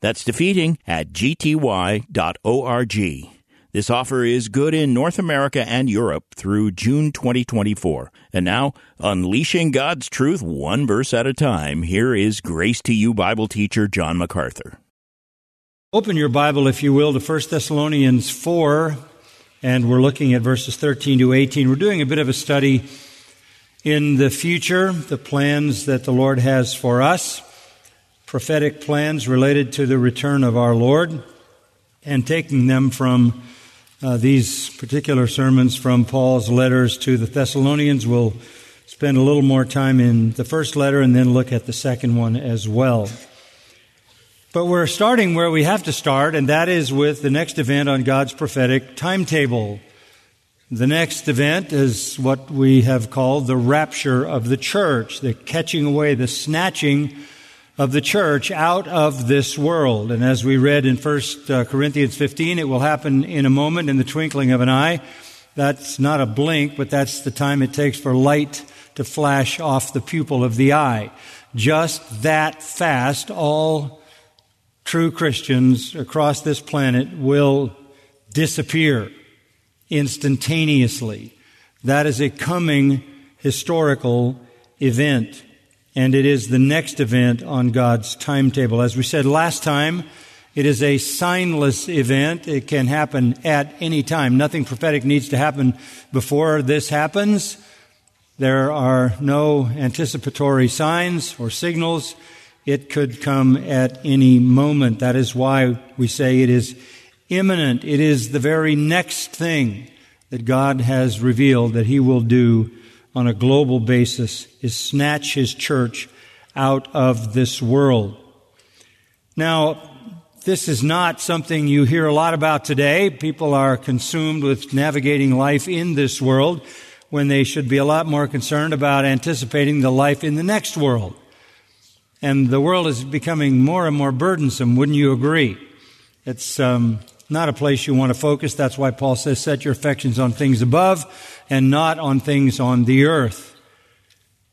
That's defeating at gty.org. This offer is good in North America and Europe through June 2024. And now, unleashing God's truth one verse at a time, here is Grace to You Bible teacher John MacArthur. Open your Bible, if you will, to 1 Thessalonians 4, and we're looking at verses 13 to 18. We're doing a bit of a study in the future, the plans that the Lord has for us prophetic plans related to the return of our Lord and taking them from uh, these particular sermons from Paul's letters to the Thessalonians. We'll spend a little more time in the first letter and then look at the second one as well. But we're starting where we have to start, and that is with the next event on God's prophetic timetable. The next event is what we have called the rapture of the church, the catching away, the snatching of the church out of this world. And as we read in 1 uh, Corinthians 15, it will happen in a moment, in the twinkling of an eye. That's not a blink, but that's the time it takes for light to flash off the pupil of the eye. Just that fast, all true Christians across this planet will disappear instantaneously. That is a coming historical event and it is the next event on God's timetable. As we said last time, it is a signless event. It can happen at any time. Nothing prophetic needs to happen before this happens. There are no anticipatory signs or signals. It could come at any moment. That is why we say it is imminent. It is the very next thing that God has revealed that He will do on a global basis is snatch his church out of this world. Now, this is not something you hear a lot about today. People are consumed with navigating life in this world when they should be a lot more concerned about anticipating the life in the next world. And the world is becoming more and more burdensome, wouldn't you agree? It's um, not a place you want to focus. That's why Paul says, set your affections on things above and not on things on the earth.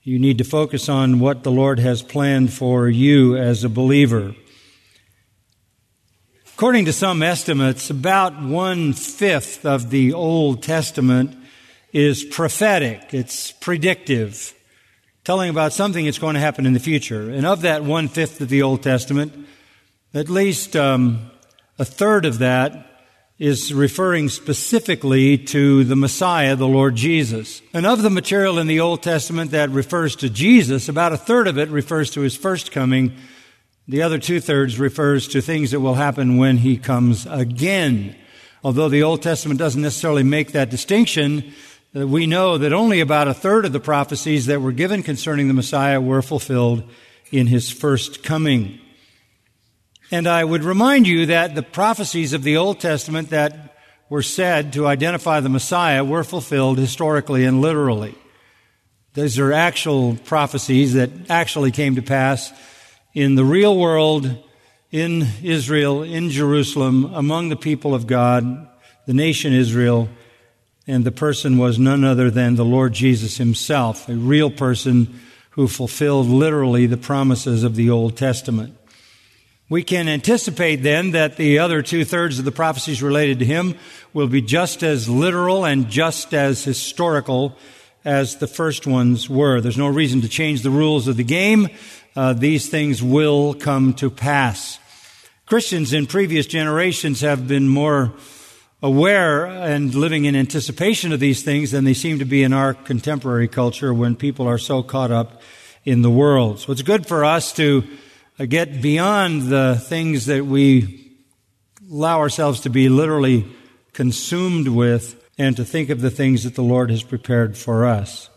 You need to focus on what the Lord has planned for you as a believer. According to some estimates, about one fifth of the Old Testament is prophetic. It's predictive, telling about something that's going to happen in the future. And of that one fifth of the Old Testament, at least um, a third of that is referring specifically to the Messiah, the Lord Jesus. And of the material in the Old Testament that refers to Jesus, about a third of it refers to his first coming. The other two thirds refers to things that will happen when he comes again. Although the Old Testament doesn't necessarily make that distinction, uh, we know that only about a third of the prophecies that were given concerning the Messiah were fulfilled in his first coming. And I would remind you that the prophecies of the Old Testament that were said to identify the Messiah were fulfilled historically and literally. Those are actual prophecies that actually came to pass in the real world, in Israel, in Jerusalem, among the people of God, the nation Israel, and the person was none other than the Lord Jesus himself, a real person who fulfilled literally the promises of the Old Testament. We can anticipate then that the other two thirds of the prophecies related to him will be just as literal and just as historical as the first ones were. There's no reason to change the rules of the game. Uh, these things will come to pass. Christians in previous generations have been more aware and living in anticipation of these things than they seem to be in our contemporary culture when people are so caught up in the world. So it's good for us to get beyond the things that we allow ourselves to be literally consumed with and to think of the things that the Lord has prepared for us.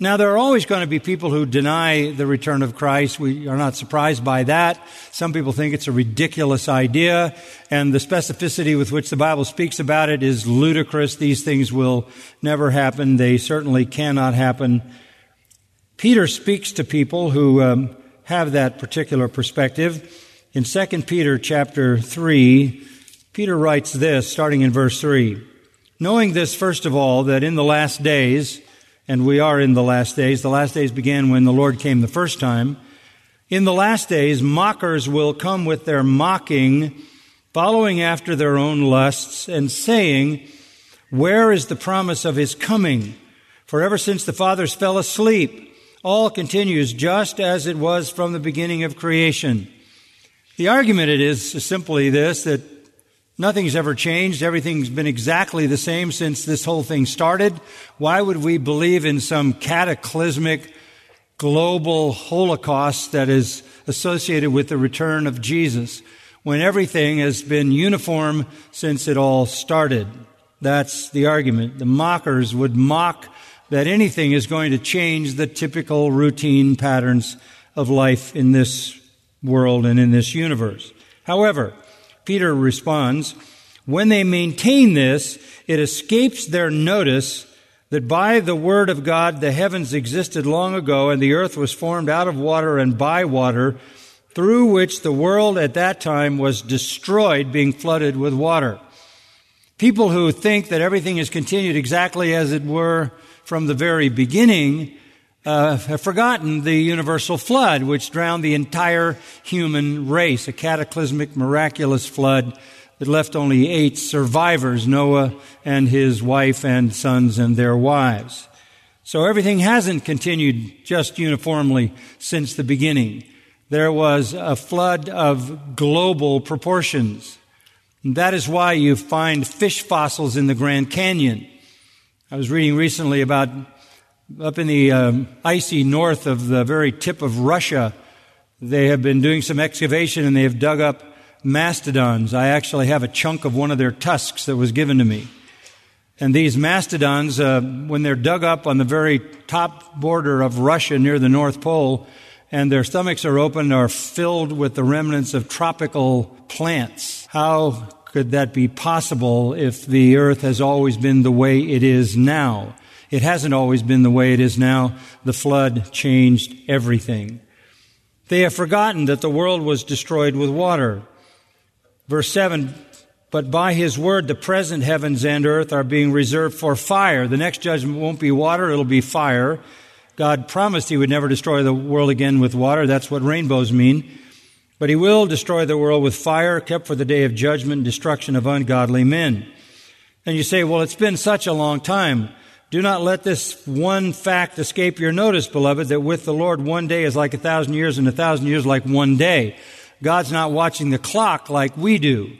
Now, there are always going to be people who deny the return of Christ. We are not surprised by that. Some people think it's a ridiculous idea, and the specificity with which the Bible speaks about it is ludicrous. These things will never happen. They certainly cannot happen. Peter speaks to people who um, have that particular perspective. In 2 Peter chapter 3, Peter writes this, starting in verse 3. Knowing this, first of all, that in the last days, and we are in the last days. The last days began when the Lord came the first time. In the last days, mockers will come with their mocking, following after their own lusts, and saying, Where is the promise of his coming? For ever since the fathers fell asleep, all continues just as it was from the beginning of creation. The argument it is is, simply this, that Nothing's ever changed. Everything's been exactly the same since this whole thing started. Why would we believe in some cataclysmic global holocaust that is associated with the return of Jesus when everything has been uniform since it all started? That's the argument. The mockers would mock that anything is going to change the typical routine patterns of life in this world and in this universe. However, Peter responds, when they maintain this, it escapes their notice that by the word of God the heavens existed long ago and the earth was formed out of water and by water, through which the world at that time was destroyed, being flooded with water. People who think that everything has continued exactly as it were from the very beginning uh, have forgotten the universal flood, which drowned the entire human race, a cataclysmic, miraculous flood that left only eight survivors Noah and his wife and sons and their wives. So everything hasn't continued just uniformly since the beginning. There was a flood of global proportions. And that is why you find fish fossils in the Grand Canyon. I was reading recently about up in the um, icy north of the very tip of Russia, they have been doing some excavation and they have dug up mastodons. I actually have a chunk of one of their tusks that was given to me. And these mastodons, uh, when they're dug up on the very top border of Russia near the North Pole, and their stomachs are open, are filled with the remnants of tropical plants. How could that be possible if the earth has always been the way it is now? It hasn't always been the way it is now. The flood changed everything. They have forgotten that the world was destroyed with water. Verse 7 But by his word, the present heavens and earth are being reserved for fire. The next judgment won't be water, it'll be fire. God promised he would never destroy the world again with water. That's what rainbows mean. But he will destroy the world with fire, kept for the day of judgment destruction of ungodly men. And you say, well, it's been such a long time. Do not let this one fact escape your notice, beloved, that with the Lord one day is like a thousand years and a thousand years like one day. God's not watching the clock like we do.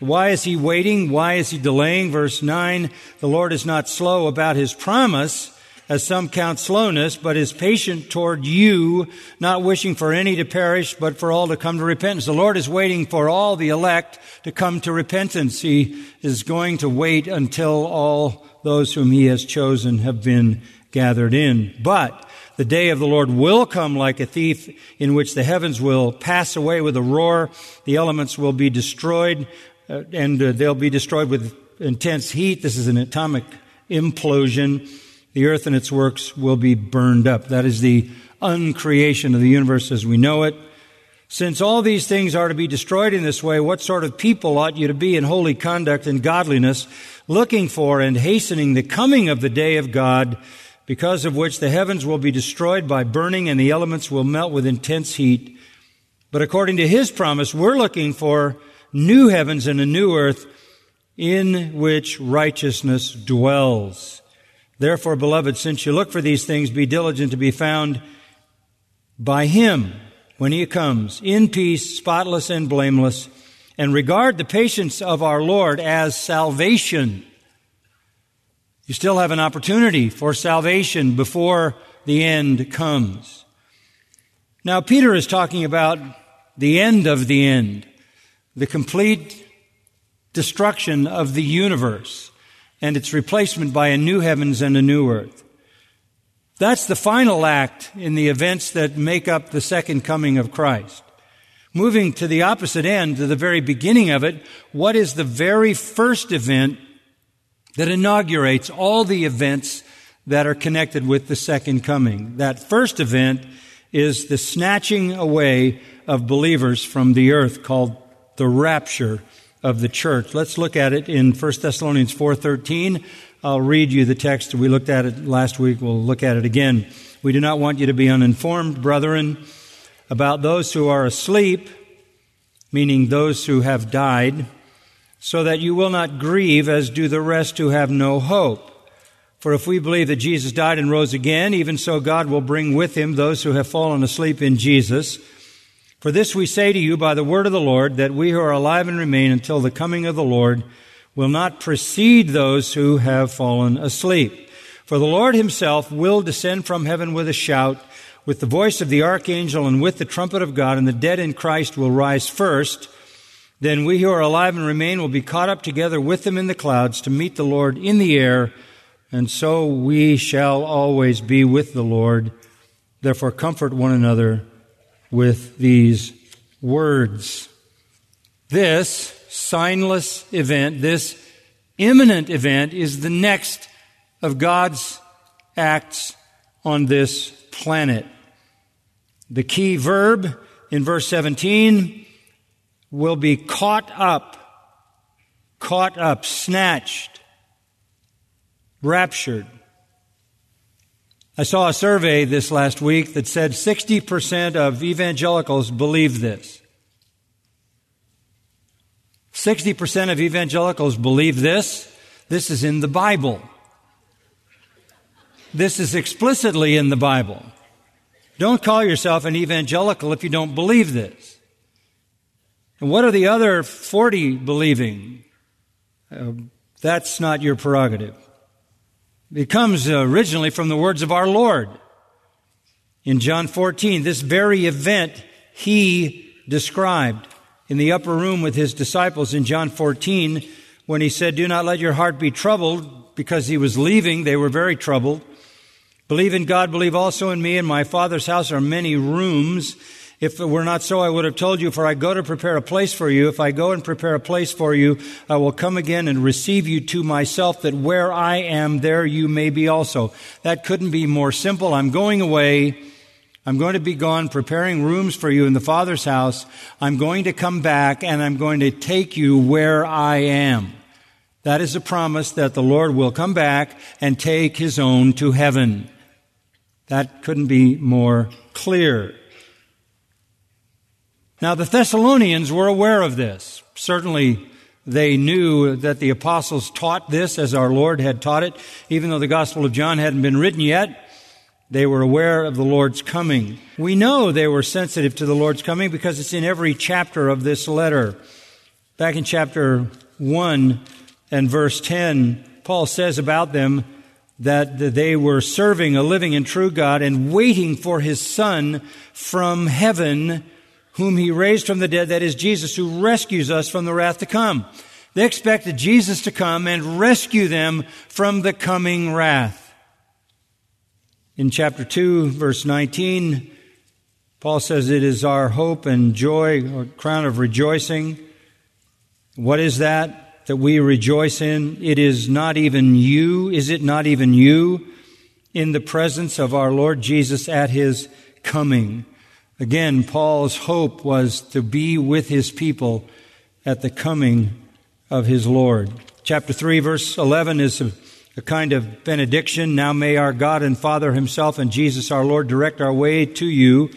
Why is he waiting? Why is he delaying? Verse 9, the Lord is not slow about his promise, as some count slowness, but is patient toward you, not wishing for any to perish, but for all to come to repentance. The Lord is waiting for all the elect to come to repentance. He is going to wait until all those whom he has chosen have been gathered in. But the day of the Lord will come like a thief in which the heavens will pass away with a roar. The elements will be destroyed uh, and uh, they'll be destroyed with intense heat. This is an atomic implosion. The earth and its works will be burned up. That is the uncreation of the universe as we know it. Since all these things are to be destroyed in this way, what sort of people ought you to be in holy conduct and godliness, looking for and hastening the coming of the day of God, because of which the heavens will be destroyed by burning and the elements will melt with intense heat. But according to his promise, we're looking for new heavens and a new earth in which righteousness dwells. Therefore, beloved, since you look for these things, be diligent to be found by him when he comes in peace, spotless and blameless, and regard the patience of our Lord as salvation. You still have an opportunity for salvation before the end comes. Now, Peter is talking about the end of the end, the complete destruction of the universe and its replacement by a new heavens and a new earth. That's the final act in the events that make up the second coming of Christ. Moving to the opposite end, to the very beginning of it, what is the very first event that inaugurates all the events that are connected with the second coming? That first event is the snatching away of believers from the earth called the rapture of the church. Let's look at it in 1 Thessalonians 4:13. I'll read you the text. We looked at it last week. We'll look at it again. We do not want you to be uninformed, brethren, about those who are asleep, meaning those who have died, so that you will not grieve as do the rest who have no hope. For if we believe that Jesus died and rose again, even so God will bring with him those who have fallen asleep in Jesus. For this we say to you by the word of the Lord, that we who are alive and remain until the coming of the Lord will not precede those who have fallen asleep. For the Lord himself will descend from heaven with a shout, with the voice of the archangel and with the trumpet of God, and the dead in Christ will rise first. Then we who are alive and remain will be caught up together with them in the clouds to meet the Lord in the air, and so we shall always be with the Lord. Therefore comfort one another with these words. This signless event, this imminent event, is the next of God's acts on this planet. The key verb in verse 17 will be caught up, caught up, snatched, raptured. I saw a survey this last week that said 60% of evangelicals believe this. 60% of evangelicals believe this. This is in the Bible. This is explicitly in the Bible. Don't call yourself an evangelical if you don't believe this. And what are the other 40 believing? Uh, that's not your prerogative. It comes uh, originally from the words of our Lord. In John 14, this very event he described in the upper room with his disciples in John 14 when he said, Do not let your heart be troubled because he was leaving. They were very troubled. Believe in God, believe also in me. In my Father's house are many rooms. If it were not so, I would have told you, for I go to prepare a place for you. If I go and prepare a place for you, I will come again and receive you to myself, that where I am, there you may be also. That couldn't be more simple. I'm going away I'm going to be gone preparing rooms for you in the Father's house. I'm going to come back and I'm going to take you where I am. That is a promise that the Lord will come back and take his own to heaven. That couldn't be more clear. Now the Thessalonians were aware of this. Certainly they knew that the apostles taught this as our Lord had taught it, even though the Gospel of John hadn't been written yet. They were aware of the Lord's coming. We know they were sensitive to the Lord's coming because it's in every chapter of this letter. Back in chapter 1 and verse 10, Paul says about them that they were serving a living and true God and waiting for his Son from heaven, whom he raised from the dead, that is Jesus, who rescues us from the wrath to come. They expected Jesus to come and rescue them from the coming wrath. In chapter 2, verse 19, Paul says it is our hope and joy, or crown of rejoicing. What is that that we rejoice in? It is not even you. Is it not even you in the presence of our Lord Jesus at his coming? Again, Paul's hope was to be with his people at the coming of his Lord. Chapter 3, verse 11 is a kind of benediction. Now may our God and Father himself and Jesus our Lord direct our way to you.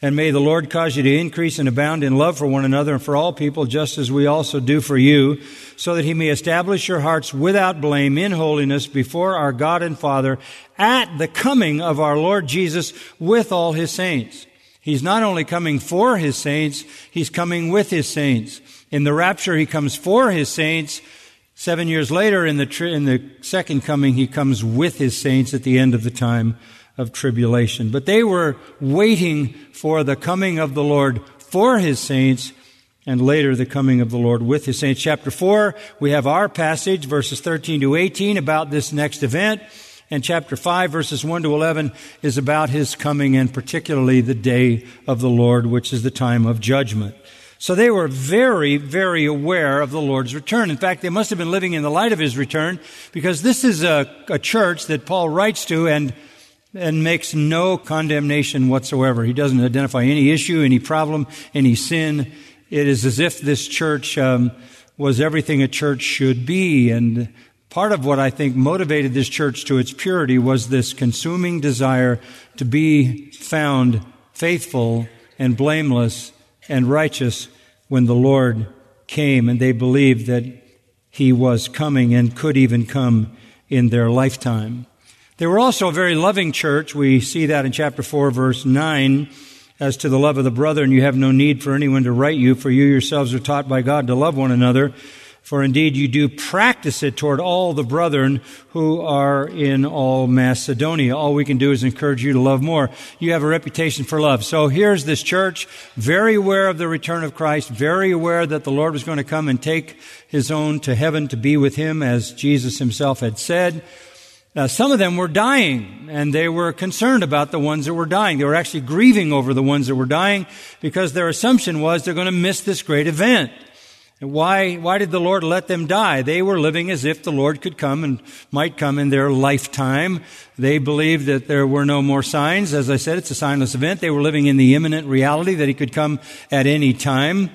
And may the Lord cause you to increase and abound in love for one another and for all people, just as we also do for you, so that he may establish your hearts without blame in holiness before our God and Father at the coming of our Lord Jesus with all his saints. He's not only coming for his saints, he's coming with his saints. In the rapture, he comes for his saints Seven years later, in the, tri- in the second coming, he comes with his saints at the end of the time of tribulation. But they were waiting for the coming of the Lord for his saints and later the coming of the Lord with his saints. Chapter 4, we have our passage, verses 13 to 18, about this next event. And chapter 5, verses 1 to 11, is about his coming and particularly the day of the Lord, which is the time of judgment. So they were very, very aware of the Lord's return. In fact, they must have been living in the light of his return because this is a, a church that Paul writes to and and makes no condemnation whatsoever. He doesn't identify any issue, any problem, any sin. It is as if this church um, was everything a church should be. And part of what I think motivated this church to its purity was this consuming desire to be found faithful and blameless and righteous when the Lord came. And they believed that he was coming and could even come in their lifetime. They were also a very loving church. We see that in chapter 4, verse 9. As to the love of the brother, and you have no need for anyone to write you, for you yourselves are taught by God to love one another. For indeed you do practice it toward all the brethren who are in all Macedonia. All we can do is encourage you to love more. You have a reputation for love. So here's this church, very aware of the return of Christ, very aware that the Lord was going to come and take his own to heaven to be with him, as Jesus himself had said. Uh, some of them were dying, and they were concerned about the ones that were dying. They were actually grieving over the ones that were dying because their assumption was they're going to miss this great event. And why, why did the Lord let them die? They were living as if the Lord could come and might come in their lifetime. They believed that there were no more signs. As I said, it's a signless event. They were living in the imminent reality that He could come at any time.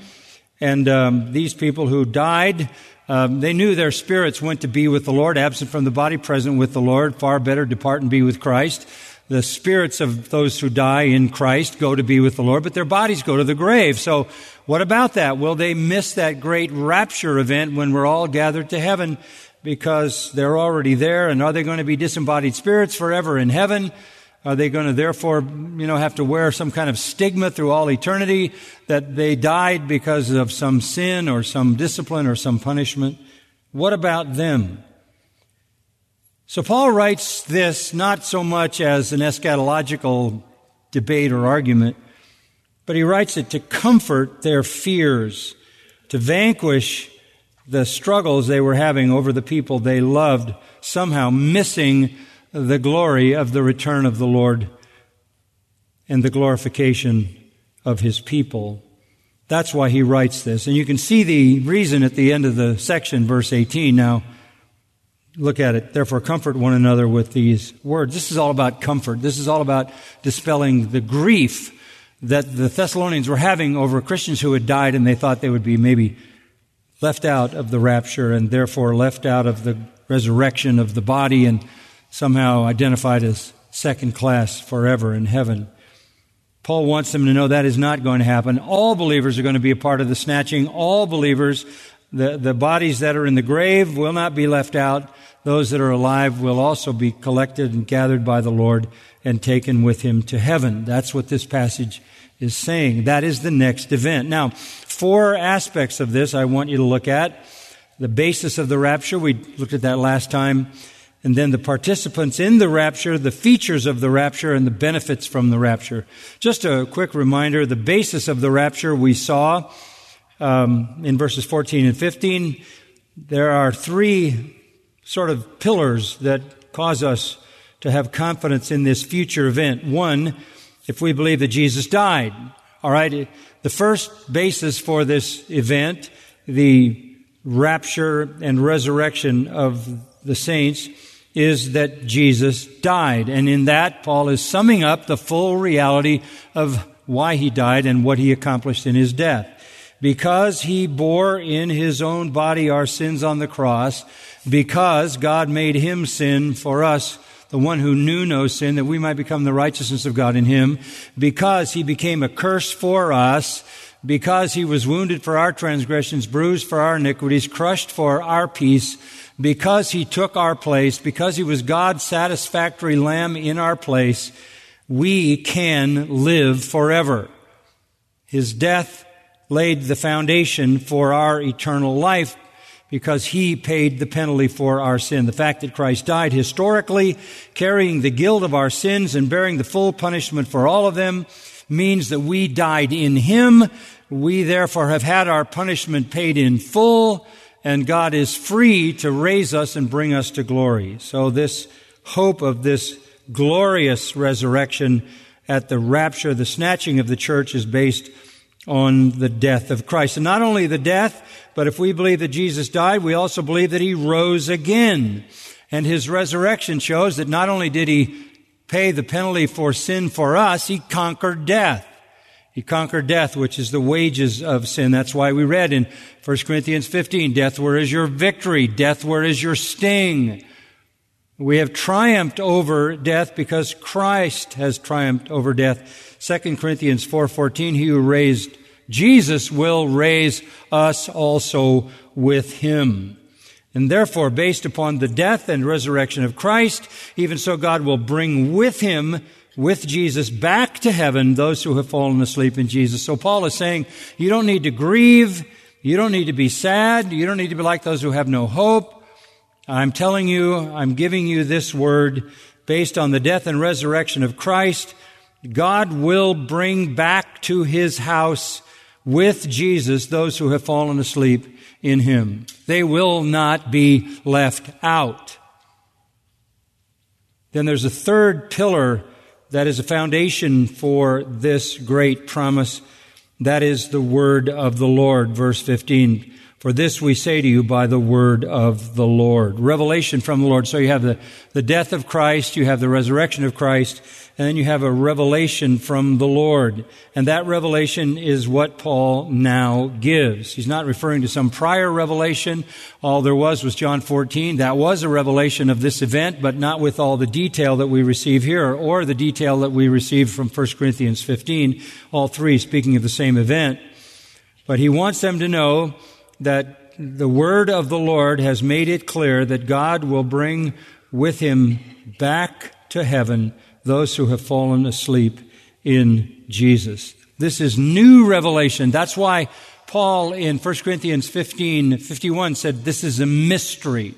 And um, these people who died um, they knew their spirits went to be with the Lord, absent from the body, present with the Lord. Far better depart and be with Christ. The spirits of those who die in Christ go to be with the Lord, but their bodies go to the grave. So, what about that? Will they miss that great rapture event when we're all gathered to heaven because they're already there? And are they going to be disembodied spirits forever in heaven? Are they going to therefore, you know, have to wear some kind of stigma through all eternity that they died because of some sin or some discipline or some punishment? What about them? So Paul writes this not so much as an eschatological debate or argument, but he writes it to comfort their fears, to vanquish the struggles they were having over the people they loved, somehow missing the glory of the return of the Lord and the glorification of his people. That's why he writes this. And you can see the reason at the end of the section, verse 18. Now, look at it. Therefore, comfort one another with these words. This is all about comfort. This is all about dispelling the grief that the Thessalonians were having over Christians who had died and they thought they would be maybe left out of the rapture and therefore left out of the resurrection of the body and somehow identified as second class forever in heaven. Paul wants them to know that is not going to happen. All believers are going to be a part of the snatching. All believers, the, the bodies that are in the grave will not be left out. Those that are alive will also be collected and gathered by the Lord and taken with him to heaven. That's what this passage is saying. That is the next event. Now, four aspects of this I want you to look at. The basis of the rapture, we looked at that last time and then the participants in the rapture, the features of the rapture, and the benefits from the rapture. Just a quick reminder the basis of the rapture we saw um, in verses 14 and 15. There are three sort of pillars that cause us to have confidence in this future event. One, if we believe that Jesus died. All right. The first basis for this event, the rapture and resurrection of the saints, is that Jesus died. And in that, Paul is summing up the full reality of why he died and what he accomplished in his death. Because he bore in his own body our sins on the cross, because God made him sin for us, the one who knew no sin, that we might become the righteousness of God in him, because he became a curse for us, because he was wounded for our transgressions, bruised for our iniquities, crushed for our peace, because he took our place, because he was God's satisfactory lamb in our place, we can live forever. His death laid the foundation for our eternal life because he paid the penalty for our sin. The fact that Christ died historically, carrying the guilt of our sins and bearing the full punishment for all of them, means that we died in him. We therefore have had our punishment paid in full and God is free to raise us and bring us to glory. So this hope of this glorious resurrection at the rapture, the snatching of the church is based on the death of Christ. And not only the death, but if we believe that Jesus died, we also believe that he rose again. And his resurrection shows that not only did he pay the penalty for sin for us, he conquered death. He conquered death, which is the wages of sin. That's why we read in 1 Corinthians 15, death, where is your victory? Death, where is your sting? We have triumphed over death because Christ has triumphed over death. 2 Corinthians 4:14 he who raised Jesus will raise us also with him. And therefore, based upon the death and resurrection of Christ, even so God will bring with him, with Jesus, back to heaven those who have fallen asleep in Jesus. So Paul is saying, you don't need to grieve. You don't need to be sad. You don't need to be like those who have no hope. I'm telling you, I'm giving you this word based on the death and resurrection of Christ. God will bring back to his house with Jesus those who have fallen asleep in him. They will not be left out. Then there's a third pillar that is a foundation for this great promise. That is the word of the Lord. Verse 15. For this we say to you by the word of the Lord. Revelation from the Lord. So you have the, the death of Christ, you have the resurrection of Christ, and then you have a revelation from the Lord. And that revelation is what Paul now gives. He's not referring to some prior revelation. All there was was John 14. That was a revelation of this event, but not with all the detail that we receive here or the detail that we receive from 1 Corinthians 15. All three speaking of the same event. But he wants them to know that the word of the Lord has made it clear that God will bring with him back to heaven those who have fallen asleep in Jesus. This is new revelation. That's why Paul in 1 Corinthians 15, 51 said this is a mystery.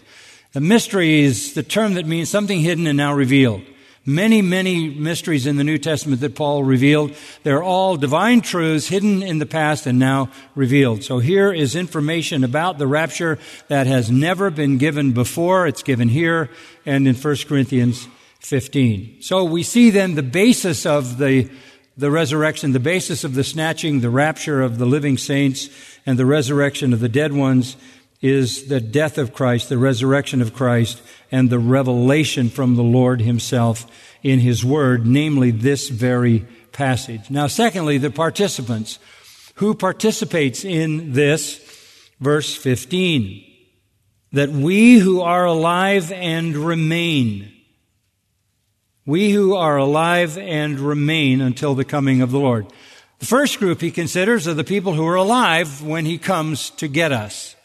A mystery is the term that means something hidden and now revealed. Many, many mysteries in the New Testament that Paul revealed. They're all divine truths hidden in the past and now revealed. So here is information about the rapture that has never been given before. It's given here and in 1 Corinthians 15. So we see then the basis of the, the resurrection, the basis of the snatching, the rapture of the living saints, and the resurrection of the dead ones is the death of Christ, the resurrection of Christ, and the revelation from the Lord Himself in His Word, namely this very passage. Now, secondly, the participants. Who participates in this? Verse 15. That we who are alive and remain we who are alive and remain until the coming of the Lord. The first group he considers are the people who are alive when he comes to get us.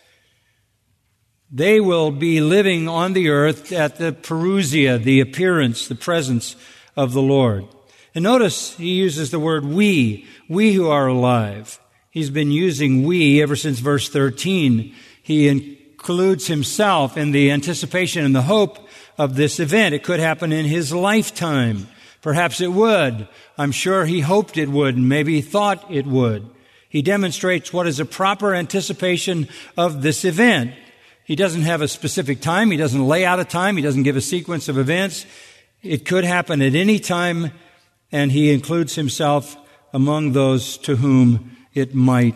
They will be living on the earth at the parousia, the appearance, the presence of the Lord. And notice he uses the word we, we who are alive. He's been using we ever since verse 13. He includes himself in the anticipation and the hope of this event. It could happen in his lifetime. Perhaps it would. I'm sure he hoped it would and maybe thought it would. He demonstrates what is a proper anticipation of this event. He doesn't have a specific time. He doesn't lay out a time. He doesn't give a sequence of events. It could happen at any time, and he includes himself among those to whom it might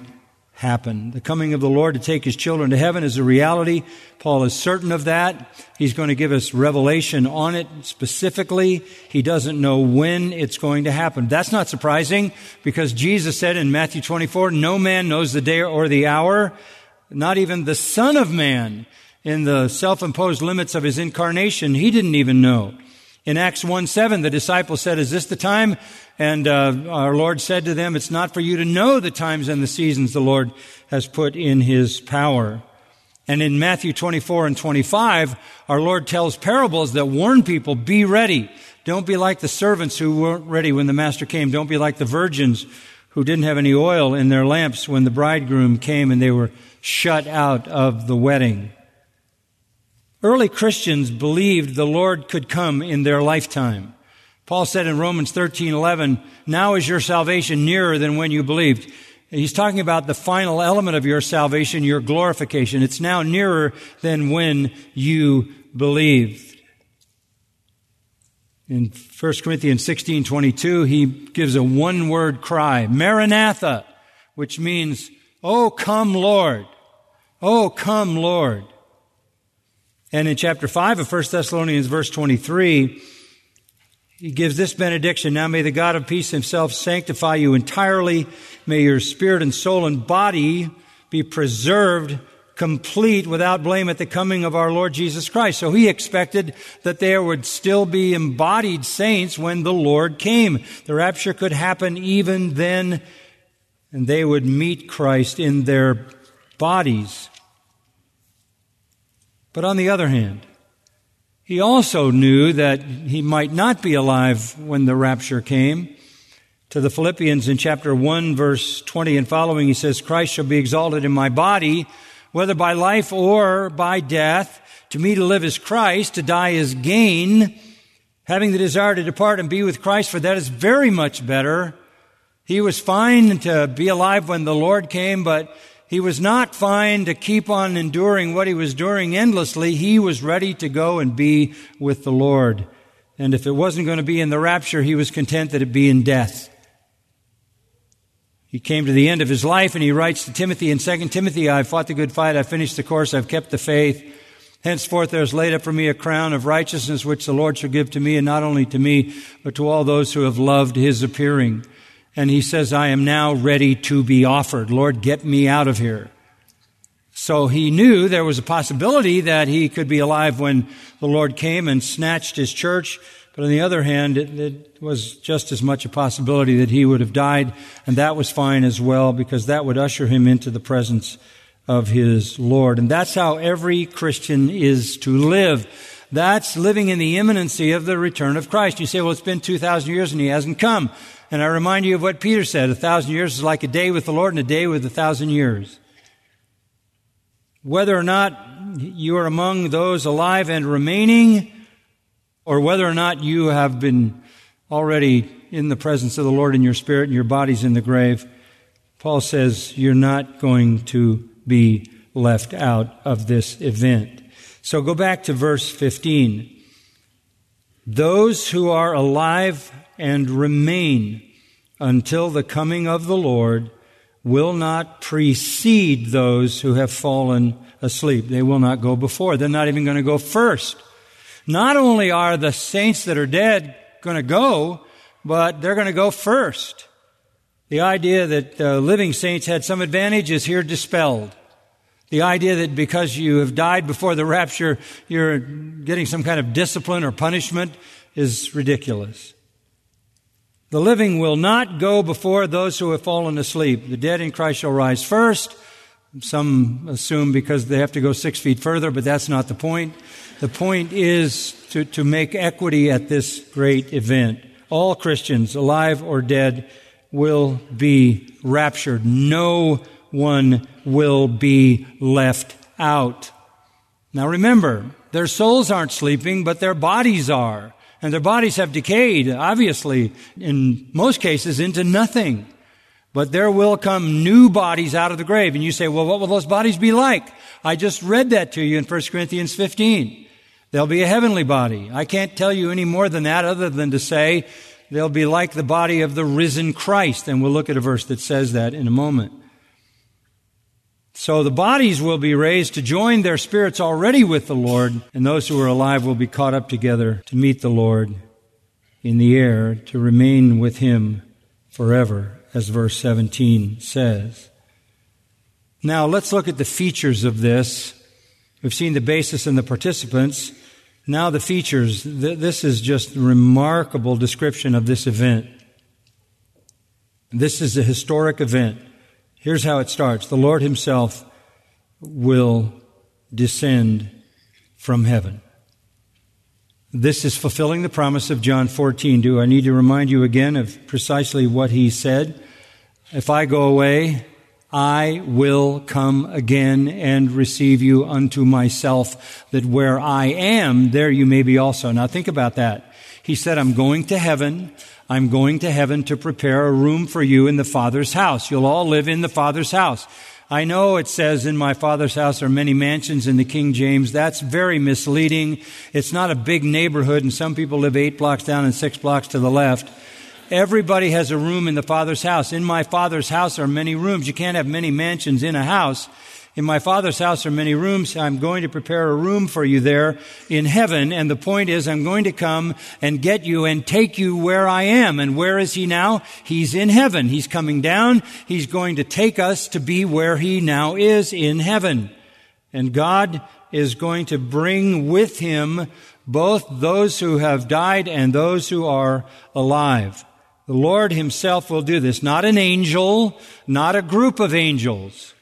happen. The coming of the Lord to take his children to heaven is a reality. Paul is certain of that. He's going to give us revelation on it specifically. He doesn't know when it's going to happen. That's not surprising because Jesus said in Matthew 24, no man knows the day or the hour, not even the son of man in the self-imposed limits of his incarnation. He didn't even know. In Acts 1 7, the disciples said, Is this the time? And uh, our Lord said to them, It's not for you to know the times and the seasons the Lord has put in his power. And in Matthew 24 and 25, our Lord tells parables that warn people, be ready. Don't be like the servants who weren't ready when the master came. Don't be like the virgins who didn't have any oil in their lamps when the bridegroom came and they were shut out of the wedding. Early Christians believed the Lord could come in their lifetime. Paul said in Romans 13:11, "Now is your salvation nearer than when you believed." He's talking about the final element of your salvation, your glorification. It's now nearer than when you believed. In 1 Corinthians 16 22, he gives a one word cry, Maranatha, which means, Oh, come, Lord. Oh, come, Lord. And in chapter 5 of 1 Thessalonians, verse 23, he gives this benediction. Now may the God of peace himself sanctify you entirely. May your spirit and soul and body be preserved complete without blame at the coming of our Lord Jesus Christ. So he expected that there would still be embodied saints when the Lord came. The rapture could happen even then, and they would meet Christ in their bodies. But on the other hand, he also knew that he might not be alive when the rapture came. To the Philippians in chapter 1 verse 20 and following, he says, Christ shall be exalted in my body, whether by life or by death. To me to live is Christ, to die is gain. Having the desire to depart and be with Christ, for that is very much better. He was fine to be alive when the Lord came, but he was not fine to keep on enduring what he was doing endlessly. He was ready to go and be with the Lord. And if it wasn't going to be in the rapture, he was content that it be in death. He came to the end of his life and he writes to Timothy in 2 Timothy, I've fought the good fight, I've finished the course, I've kept the faith. Henceforth there is laid up for me a crown of righteousness which the Lord shall give to me, and not only to me, but to all those who have loved his appearing. And he says, I am now ready to be offered. Lord, get me out of here. So he knew there was a possibility that he could be alive when the Lord came and snatched his church but on the other hand, it, it, was just as much a possibility that he would have died, and that was fine as well, because that would usher him into the presence of his Lord. And that's how every Christian is to live. That's living in the imminency of the return of Christ. You say, well, it's been 2,000 years and he hasn't come. And I remind you of what Peter said. A thousand years is like a day with the Lord and a day with a thousand years. Whether or not you are among those alive and remaining, or whether or not you have been already in the presence of the Lord in your spirit and your body's in the grave, Paul says you're not going to be left out of this event. So go back to verse 15. Those who are alive and remain until the coming of the Lord will not precede those who have fallen asleep. They will not go before. They're not even going to go first. Not only are the saints that are dead going to go, but they're going to go first. The idea that uh, living saints had some advantage is here dispelled. The idea that because you have died before the rapture, you're getting some kind of discipline or punishment is ridiculous. The living will not go before those who have fallen asleep. The dead in Christ shall rise first. Some assume because they have to go six feet further, but that's not the point. The point is to, to make equity at this great event. All Christians, alive or dead, will be raptured. No one will be left out. Now remember, their souls aren't sleeping, but their bodies are. And their bodies have decayed, obviously, in most cases, into nothing. But there will come new bodies out of the grave. And you say, well, what will those bodies be like? I just read that to you in 1 Corinthians 15. They'll be a heavenly body. I can't tell you any more than that other than to say they'll be like the body of the risen Christ. And we'll look at a verse that says that in a moment. So the bodies will be raised to join their spirits already with the Lord, and those who are alive will be caught up together to meet the Lord in the air, to remain with Him forever, as verse 17 says. Now let's look at the features of this. We've seen the basis and the participants. Now the features. This is just a remarkable description of this event. This is a historic event. Here's how it starts. The Lord himself will descend from heaven. This is fulfilling the promise of John 14. Do I need to remind you again of precisely what he said? If I go away, I will come again and receive you unto myself, that where I am, there you may be also. Now think about that. He said, I'm going to heaven. I'm going to heaven to prepare a room for you in the Father's house. You'll all live in the Father's house. I know it says in my father's house are many mansions in the King James. That's very misleading. It's not a big neighborhood and some people live eight blocks down and six blocks to the left. Everybody has a room in the father's house. In my father's house are many rooms. You can't have many mansions in a house. In my father's house are many rooms. I'm going to prepare a room for you there in heaven. And the point is, I'm going to come and get you and take you where I am. And where is he now? He's in heaven. He's coming down. He's going to take us to be where he now is in heaven. And God is going to bring with him both those who have died and those who are alive. The Lord himself will do this. Not an angel, not a group of angels.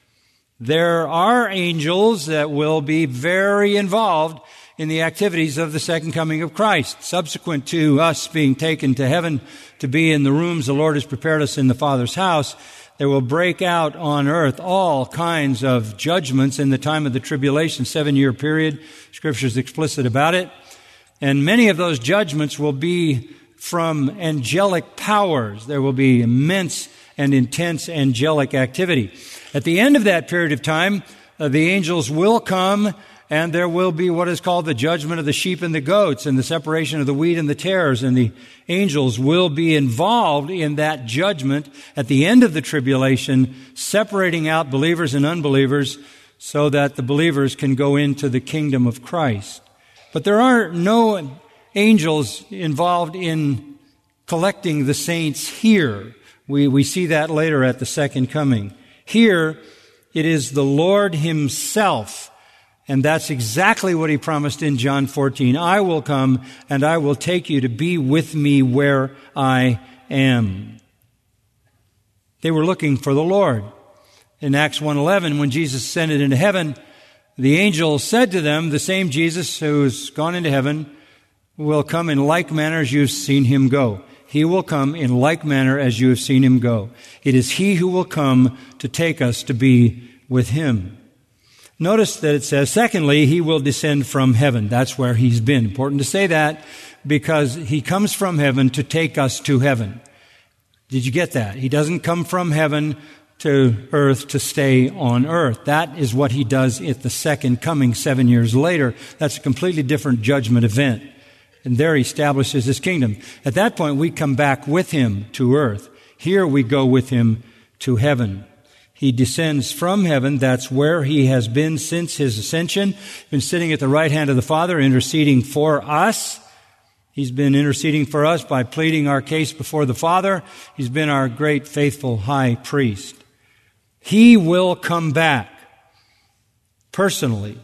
There are angels that will be very involved in the activities of the second coming of Christ. Subsequent to us being taken to heaven to be in the rooms the Lord has prepared us in the Father's house, there will break out on earth all kinds of judgments in the time of the tribulation, seven year period. Scripture is explicit about it. And many of those judgments will be from angelic powers. There will be immense and intense angelic activity. At the end of that period of time, uh, the angels will come and there will be what is called the judgment of the sheep and the goats and the separation of the wheat and the tares and the angels will be involved in that judgment at the end of the tribulation, separating out believers and unbelievers so that the believers can go into the kingdom of Christ. But there are no angels involved in collecting the saints here. We, we see that later at the second coming. Here, it is the Lord Himself. And that's exactly what He promised in John 14. I will come and I will take you to be with me where I am. They were looking for the Lord. In Acts 1.11, when Jesus ascended into heaven, the angel said to them, the same Jesus who's gone into heaven will come in like manner as you've seen him go he will come in like manner as you have seen him go. It is he who will come to take us to be with him. Notice that it says, secondly, he will descend from heaven. That's where he's been. Important to say that because he comes from heaven to take us to heaven. Did you get that? He doesn't come from heaven to earth to stay on earth. That is what he does at the second coming seven years later. That's a completely different judgment event and there he establishes his kingdom. At that point, we come back with him to earth. Here we go with him to heaven. He descends from heaven. That's where he has been since his ascension. Been sitting at the right hand of the Father, interceding for us. He's been interceding for us by pleading our case before the Father. He's been our great faithful high priest. He will come back personally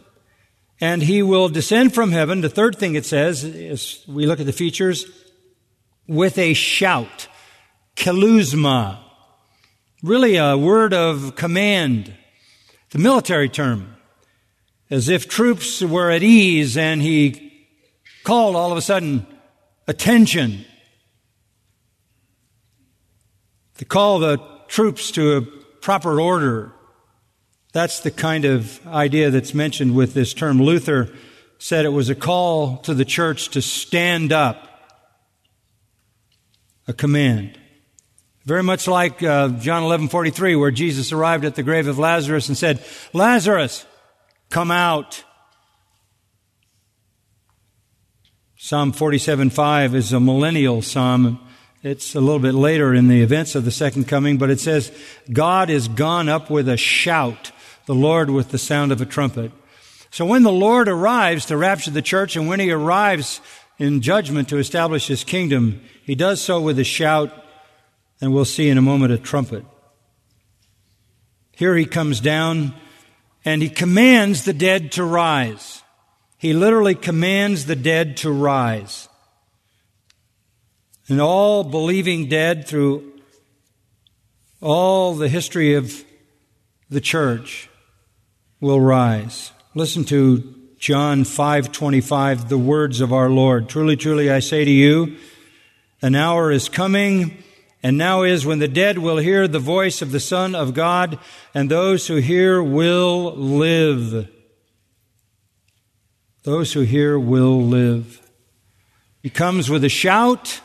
and he will descend from heaven. The third thing it says, as we look at the features, with a shout. Keleusma. Really a word of command. The military term. As if troops were at ease and he called all of a sudden, attention. To call the troops to a proper order. That's the kind of idea that's mentioned with this term. Luther said it was a call to the church to stand up, a command. Very much like uh, John 11:43 where Jesus arrived at the grave of Lazarus and said, "Lazarus, come out." Psalm 47:5 is a millennial psalm. It's a little bit later in the events of the second coming, but it says, God is gone up with a shout the Lord with the sound of a trumpet. So when the Lord arrives to rapture the church and when he arrives in judgment to establish his kingdom, he does so with a shout, and we'll see in a moment a trumpet. Here he comes down and he commands the dead to rise. He literally commands the dead to rise. And all believing dead through all the history of the church will rise. Listen to John 5:25, the words of our Lord. Truly, truly I say to you, an hour is coming and now is when the dead will hear the voice of the Son of God, and those who hear will live. Those who hear will live. He comes with a shout,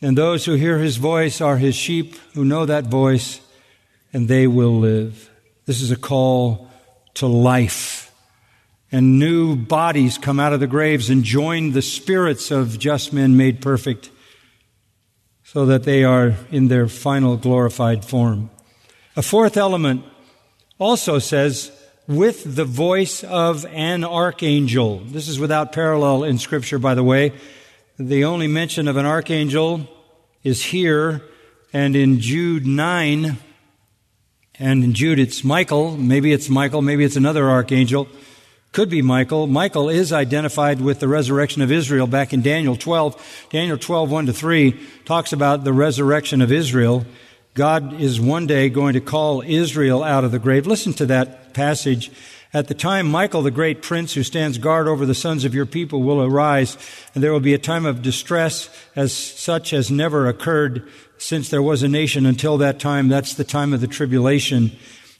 and those who hear his voice are his sheep who know that voice and they will live. This is a call to life. And new bodies come out of the graves and join the spirits of just men made perfect so that they are in their final glorified form. A fourth element also says, with the voice of an archangel. This is without parallel in Scripture, by the way. The only mention of an archangel is here and in Jude 9. And in Jude, it's Michael. Maybe it's Michael. Maybe it's another archangel. Could be Michael. Michael is identified with the resurrection of Israel back in Daniel 12. Daniel 12, 1 to 3 talks about the resurrection of Israel. God is one day going to call Israel out of the grave. Listen to that passage. At the time, Michael, the great prince who stands guard over the sons of your people, will arise, and there will be a time of distress as such as never occurred since there was a nation until that time. That's the time of the tribulation.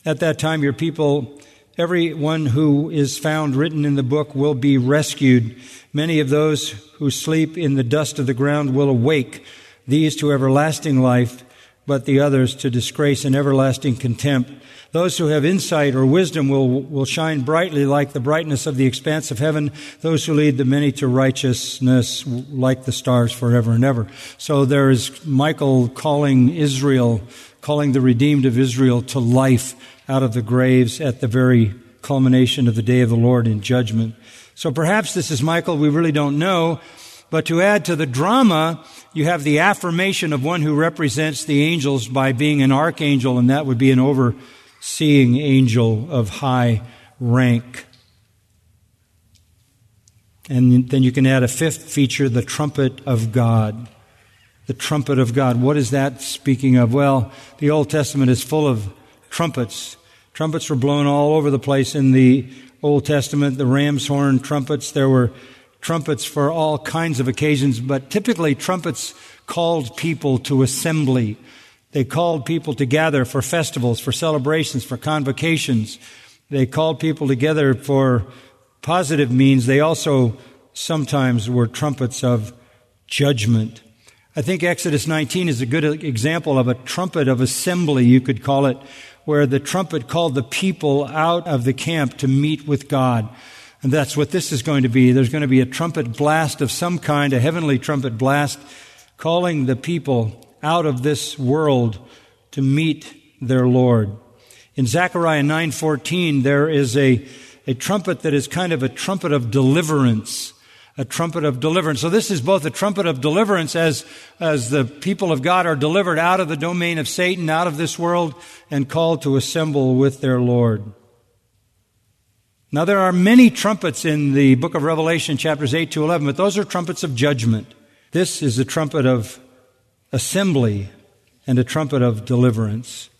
At that time, your people, everyone who is found written in the book will be rescued. Many of those who sleep in the dust of the ground will awake, these to everlasting life but the others to disgrace and everlasting contempt. Those who have insight or wisdom will, will shine brightly like the brightness of the expanse of heaven. Those who lead the many to righteousness like the stars forever and ever. So there is Michael calling Israel, calling the redeemed of Israel to life out of the graves at the very culmination of the day of the Lord in judgment. So perhaps this is Michael. We really don't know. But to add to the drama, you have the affirmation of one who represents the angels by being an archangel, and that would be an overseeing angel of high rank. And then you can add a fifth feature, the trumpet of God. The trumpet of God. What is that speaking of? Well, the Old Testament is full of trumpets. Trumpets were blown all over the place in the Old Testament. The ram's horn trumpets. There were trumpets for all kinds of occasions, but typically trumpets called people to assembly. They called people together for festivals, for celebrations, for convocations. They called people together for positive means. They also sometimes were trumpets of judgment. I think Exodus 19 is a good example of a trumpet of assembly, you could call it, where the trumpet called the people out of the camp to meet with God. And that's what this is going to be. There's going to be a trumpet blast of some kind, a heavenly trumpet blast, calling the people out of this world to meet their Lord. In Zechariah 9:14 there is a a trumpet that is kind of a trumpet of deliverance, a trumpet of deliverance. So this is both a trumpet of deliverance as as the people of God are delivered out of the domain of Satan, out of this world and called to assemble with their Lord. Now, there are many trumpets in the book of Revelation, chapters 8 to 11, but those are trumpets of judgment. This is the trumpet of assembly and a trumpet of deliverance.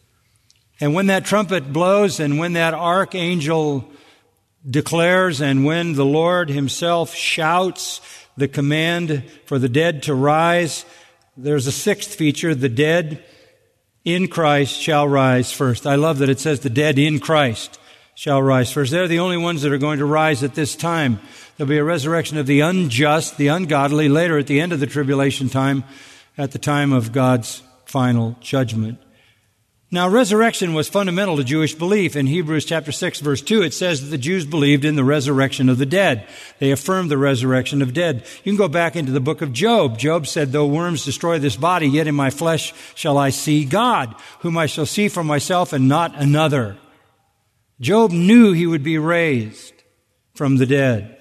And when that trumpet blows and when that archangel declares and when the Lord himself shouts the command for the dead to rise, there's a sixth feature. The dead in Christ shall rise first. I love that it says the dead in Christ shall rise first. They're the only ones that are going to rise at this time. There'll be a resurrection of the unjust, the ungodly, later at the end of the tribulation time, at the time of God's final judgment. Now, resurrection was fundamental to Jewish belief. In Hebrews chapter 6 verse 2, it says that the Jews believed in the resurrection of the dead. They affirmed the resurrection of dead. You can go back into the book of Job. Job said, though worms destroy this body, yet in my flesh shall I see God, whom I shall see for myself and not another. Job knew he would be raised from the dead.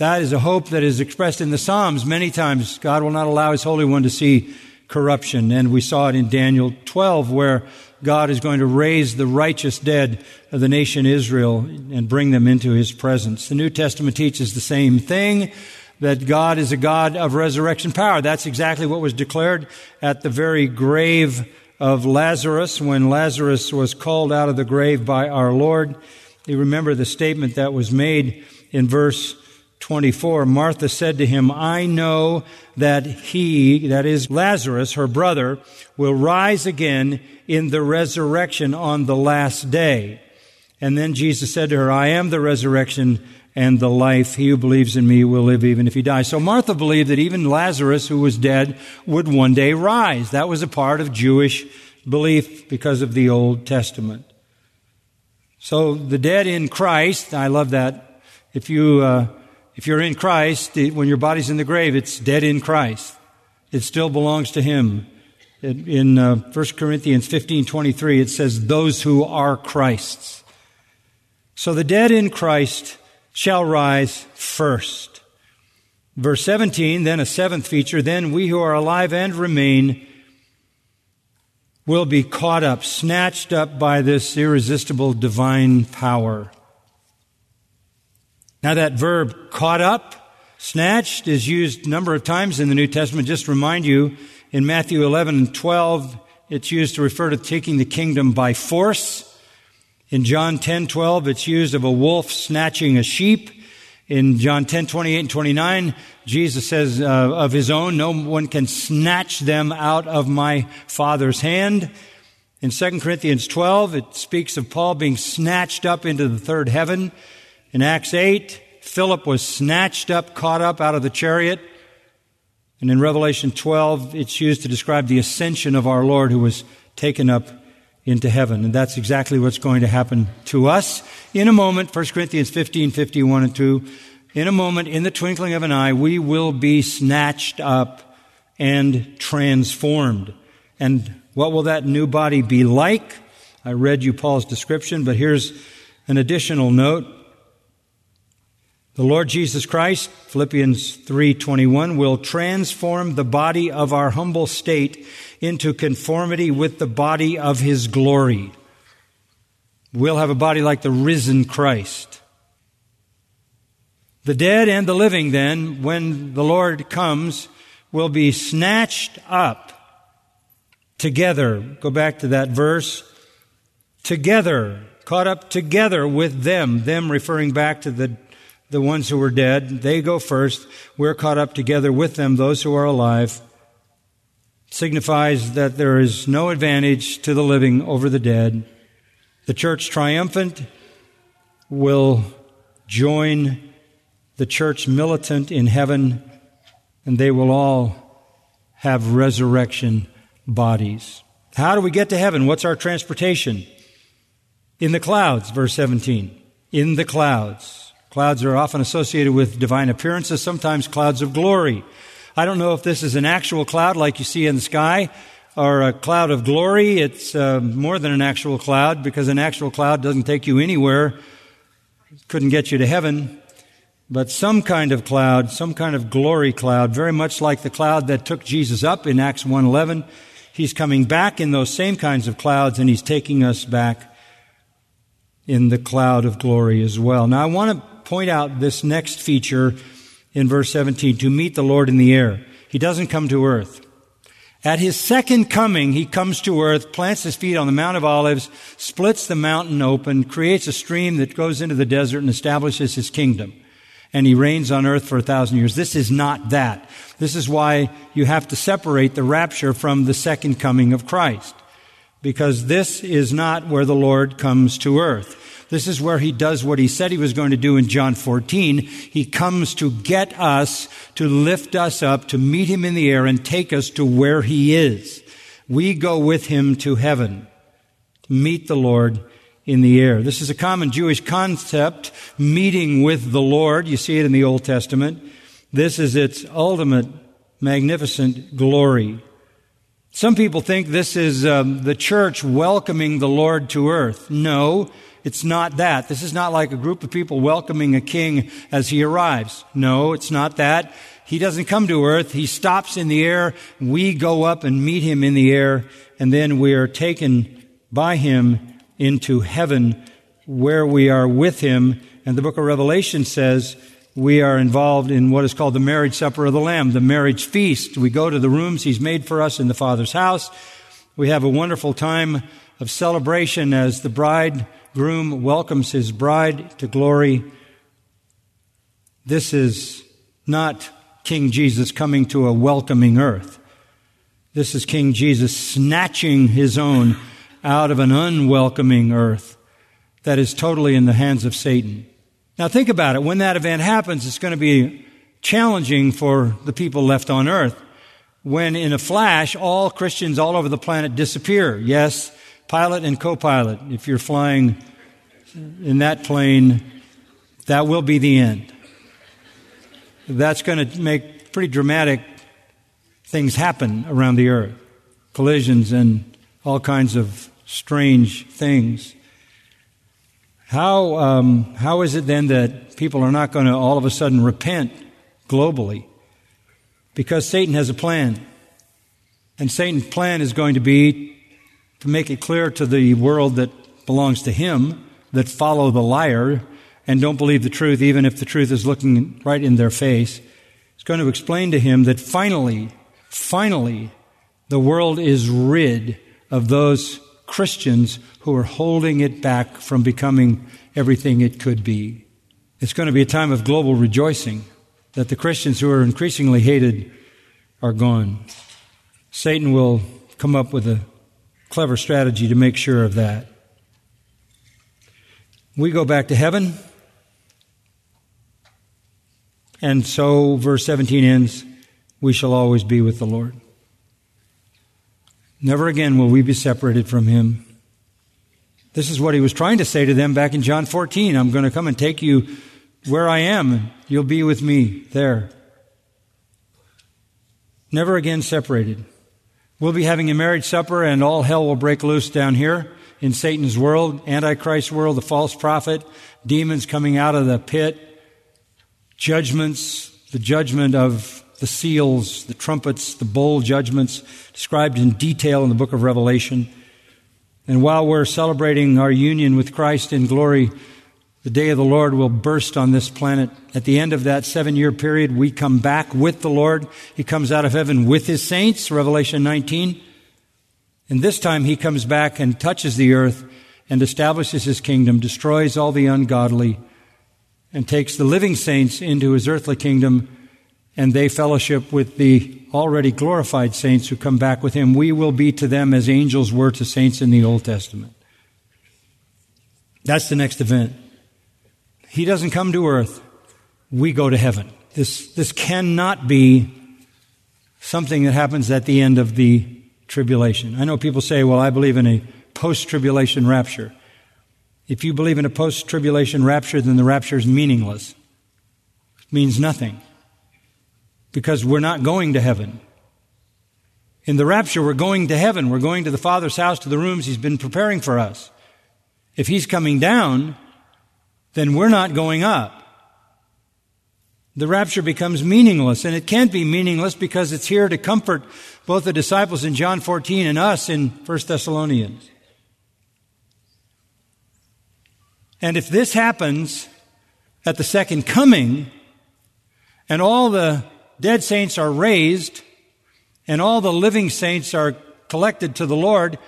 That is a hope that is expressed in the Psalms many times. God will not allow His Holy One to see corruption. And we saw it in Daniel 12 where God is going to raise the righteous dead of the nation Israel and bring them into His presence. The New Testament teaches the same thing that God is a God of resurrection power. That's exactly what was declared at the very grave of Lazarus when Lazarus was called out of the grave by our Lord. You remember the statement that was made in verse 24. Martha said to him, I know that he, that is Lazarus, her brother, will rise again in the resurrection on the last day. And then Jesus said to her, I am the resurrection and the life. He who believes in me will live even if he dies. So Martha believed that even Lazarus, who was dead, would one day rise. That was a part of Jewish belief because of the Old Testament. So the dead in Christ, I love that. If you, uh, if you're in Christ, when your body's in the grave, it's dead in Christ. It still belongs to Him. In uh, 1 Corinthians 15, 23, it says, those who are Christ's. So the dead in Christ shall rise first. Verse 17, then a seventh feature, then we who are alive and remain will be caught up, snatched up by this irresistible divine power. Now that verb caught up, snatched is used a number of times in the New Testament. Just to remind you, in Matthew 11 and 12, it's used to refer to taking the kingdom by force. In John 10, 12, it's used of a wolf snatching a sheep. In John 10, 28 and 29, Jesus says uh, of his own, no one can snatch them out of my Father's hand. In 2 Corinthians 12, it speaks of Paul being snatched up into the third heaven. In Acts 8, Philip was snatched up, caught up out of the chariot. And in Revelation 12, it's used to describe the ascension of our Lord who was taken up into heaven. And that's exactly what's going to happen to us in a moment. 1 Corinthians 15, 51 and 2. In a moment, in the twinkling of an eye, we will be snatched up and transformed. And what will that new body be like? I read you Paul's description, but here's an additional note. The Lord Jesus Christ, Philippians 3:21, will transform the body of our humble state into conformity with the body of his glory. We'll have a body like the risen Christ. The dead and the living then, when the Lord comes, will be snatched up together. Go back to that verse. Together, caught up together with them, them referring back to the the ones who were dead. They go first. We're caught up together with them, those who are alive. Signifies that there is no advantage to the living over the dead. The church triumphant will join the church militant in heaven, and they will all have resurrection bodies. How do we get to heaven? What's our transportation? In the clouds, verse 17. In the clouds. Clouds are often associated with divine appearances, sometimes clouds of glory. I don't know if this is an actual cloud like you see in the sky or a cloud of glory. It's uh, more than an actual cloud because an actual cloud doesn't take you anywhere. Couldn't get you to heaven. But some kind of cloud, some kind of glory cloud, very much like the cloud that took Jesus up in Acts 1:11. He's coming back in those same kinds of clouds and he's taking us back in the cloud of glory as well. Now I want to point out this next feature in verse 17 to meet the Lord in the air. He doesn't come to earth. At his second coming, he comes to earth, plants his feet on the Mount of Olives, splits the mountain open, creates a stream that goes into the desert and establishes his kingdom. And he reigns on earth for a thousand years. This is not that. This is why you have to separate the rapture from the second coming of Christ. Because this is not where the Lord comes to earth. This is where he does what he said he was going to do in John 14. He comes to get us, to lift us up, to meet him in the air and take us to where he is. We go with him to heaven to meet the Lord in the air. This is a common Jewish concept, meeting with the Lord. You see it in the Old Testament. This is its ultimate magnificent glory. Some people think this is um, the church welcoming the Lord to earth. No, it's not that. This is not like a group of people welcoming a king as he arrives. No, it's not that. He doesn't come to earth. He stops in the air. We go up and meet him in the air, and then we are taken by him into heaven where we are with him. And the book of Revelation says we are involved in what is called the marriage supper of the Lamb, the marriage feast. We go to the rooms he's made for us in the Father's house. We have a wonderful time of celebration as the bride groom welcomes his bride to glory. This is not King Jesus coming to a welcoming earth. This is King Jesus snatching his own out of an unwelcoming earth that is totally in the hands of Satan. Now think about it. When that event happens, it's going to be challenging for the people left on earth. when in a flash all Christians all over the planet disappear. Yes, pilot and co-pilot. If you're flying in that plane, that will be the end. That's going to make pretty dramatic things happen around the earth. Collisions and all kinds of strange things. How, um, how is it then that people are not going to all of a sudden repent globally? Because Satan has a plan. And Satan's plan is going to be to make it clear to the world that belongs to him that follow the liar and don't believe the truth, even if the truth is looking right in their face. It's going to explain to him that finally, finally, the world is rid of those Christians who are holding it back from becoming everything it could be. It's going to be a time of global rejoicing that the Christians who are increasingly hated are gone. Satan will come up with a clever strategy to make sure of that. We go back to heaven. And so, verse 17 ends, we shall always be with the Lord. Never again will we be separated from Him. This is what He was trying to say to them back in John 14. I'm going to come and take you where I am, you'll be with me there. Never again separated. We'll be having a marriage supper, and all hell will break loose down here in Satan's world, Antichrist world, the false prophet, demons coming out of the pit, judgments, the judgment of the seals, the trumpets, the bowl judgments described in detail in the book of Revelation. And while we're celebrating our union with Christ in glory, the day of the Lord will burst on this planet. At the end of that seven year period, we come back with the Lord. He comes out of heaven with his saints, Revelation 19. And this time he comes back and touches the earth and establishes his kingdom, destroys all the ungodly, and takes the living saints into his earthly kingdom, and they fellowship with the already glorified saints who come back with him. We will be to them as angels were to saints in the Old Testament. That's the next event. He doesn't come to earth. We go to heaven. This, this cannot be something that happens at the end of the tribulation. I know people say, well, I believe in a post tribulation rapture. If you believe in a post tribulation rapture, then the rapture is meaningless. It means nothing. Because we're not going to heaven. In the rapture, we're going to heaven. We're going to the Father's house, to the rooms He's been preparing for us. If He's coming down, then we're not going up the rapture becomes meaningless. And it can't be meaningless because it's here to comfort both the disciples in John 14 and us in 1 Thessalonians. And if this happens at the second coming, and all the dead saints are raised, and all the living saints are collected to the Lord,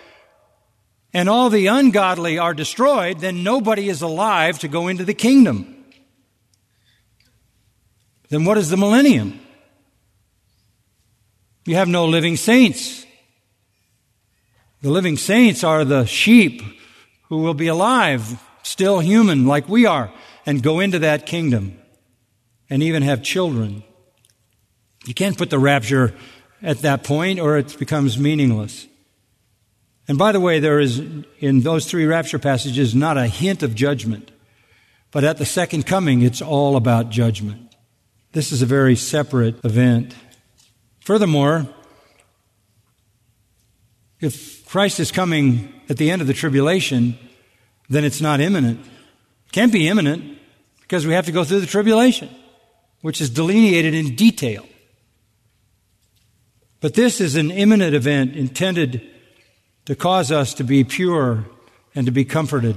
and all the ungodly are destroyed, then nobody is alive to go into the kingdom then what is the millennium? You have no living saints. The living saints are the sheep who will be alive, still human like we are, and go into that kingdom and even have children. You can't put the rapture at that point or it becomes meaningless. And by the way, there is in those three rapture passages not a hint of judgment. But at the second coming, it's all about judgment. This is a very separate event. Furthermore, if Christ is coming at the end of the tribulation, then it's not imminent. It can't be imminent because we have to go through the tribulation, which is delineated in detail. But this is an imminent event intended to cause us to be pure and to be comforted.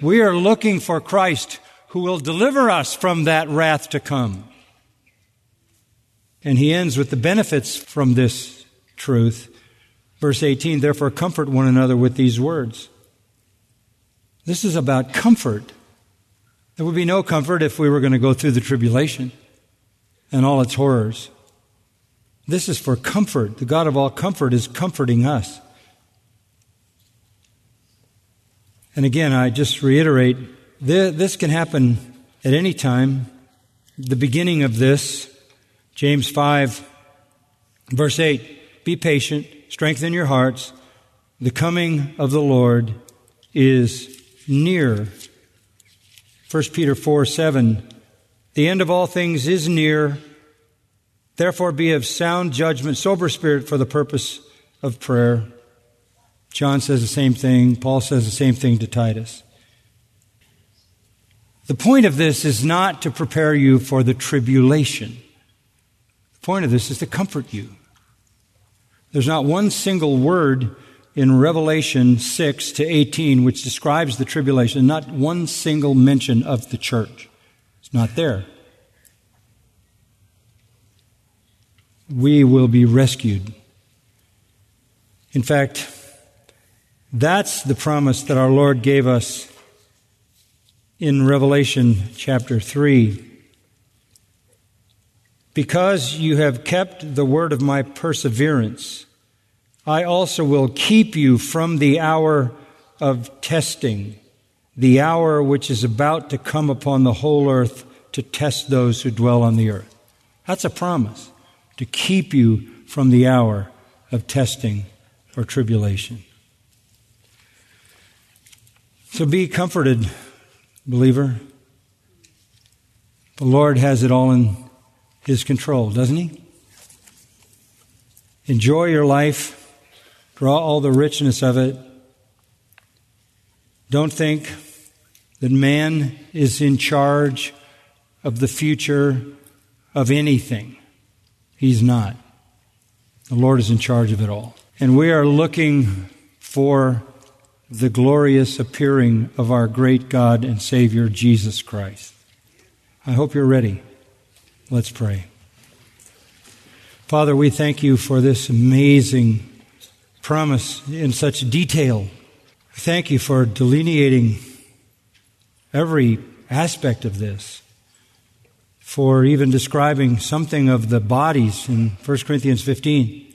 We are looking for Christ who will deliver us from that wrath to come. And he ends with the benefits from this truth. Verse 18, therefore comfort one another with these words. This is about comfort. There would be no comfort if we were going to go through the tribulation and all its horrors. This is for comfort. The God of all comfort is comforting us. And again, I just reiterate this can happen at any time. The beginning of this, James 5, Verse 8 Be patient, strengthen your hearts. The coming of the Lord is near. 1 Peter 4 7 The end of all things is near. Therefore, be of sound judgment, sober spirit for the purpose of prayer. John says the same thing. Paul says the same thing to Titus. The point of this is not to prepare you for the tribulation. The point of this is to comfort you. There's not one single word in Revelation 6 to 18 which describes the tribulation, not one single mention of the church. It's not there. We will be rescued. In fact, that's the promise that our Lord gave us in Revelation chapter 3. Because you have kept the word of my perseverance, I also will keep you from the hour of testing, the hour which is about to come upon the whole earth to test those who dwell on the earth. That's a promise to keep you from the hour of testing or tribulation. So be comforted, believer. The Lord has it all in His control, doesn't He? Enjoy your life, draw all the richness of it. Don't think that man is in charge of the future of anything. He's not. The Lord is in charge of it all. And we are looking for the glorious appearing of our great God and Savior, Jesus Christ. I hope you're ready. Let's pray. Father, we thank you for this amazing promise in such detail. Thank you for delineating every aspect of this, for even describing something of the bodies in 1 Corinthians 15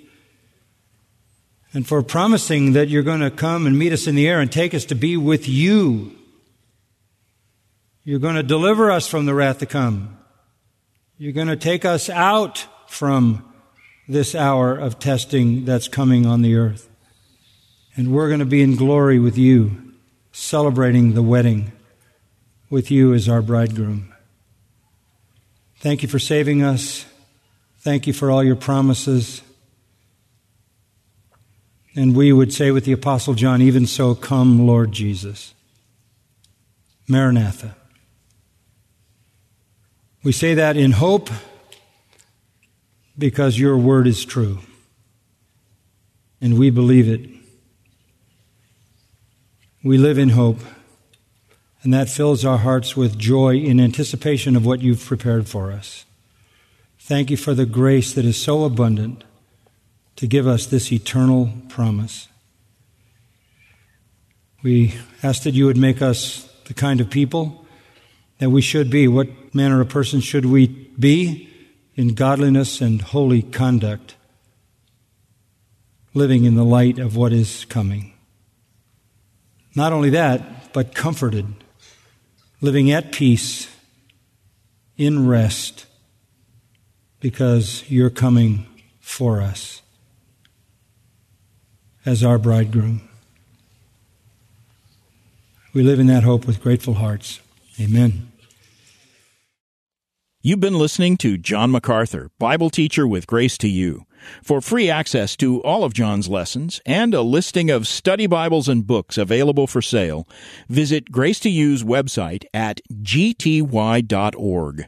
and for promising that you're going to come and meet us in the air and take us to be with you. You're going to deliver us from the wrath to come. You're going to take us out from this hour of testing that's coming on the earth. And we're going to be in glory with you, celebrating the wedding with you as our bridegroom. Thank you for saving us. Thank you for all your promises. And we would say with the Apostle John, even so, come, Lord Jesus. Maranatha. We say that in hope because your word is true. And we believe it. We live in hope. And that fills our hearts with joy in anticipation of what you've prepared for us. Thank you for the grace that is so abundant to give us this eternal promise. We ask that you would make us the kind of people that we should be. What manner of person should we be in godliness and holy conduct, living in the light of what is coming? Not only that, but comforted, living at peace, in rest, because you're coming for us as our bridegroom. We live in that hope with grateful hearts. Amen. You've been listening to John MacArthur, Bible teacher with Grace to You. For free access to all of John's lessons and a listing of study Bibles and books available for sale, visit Grace to You's website at gty.org.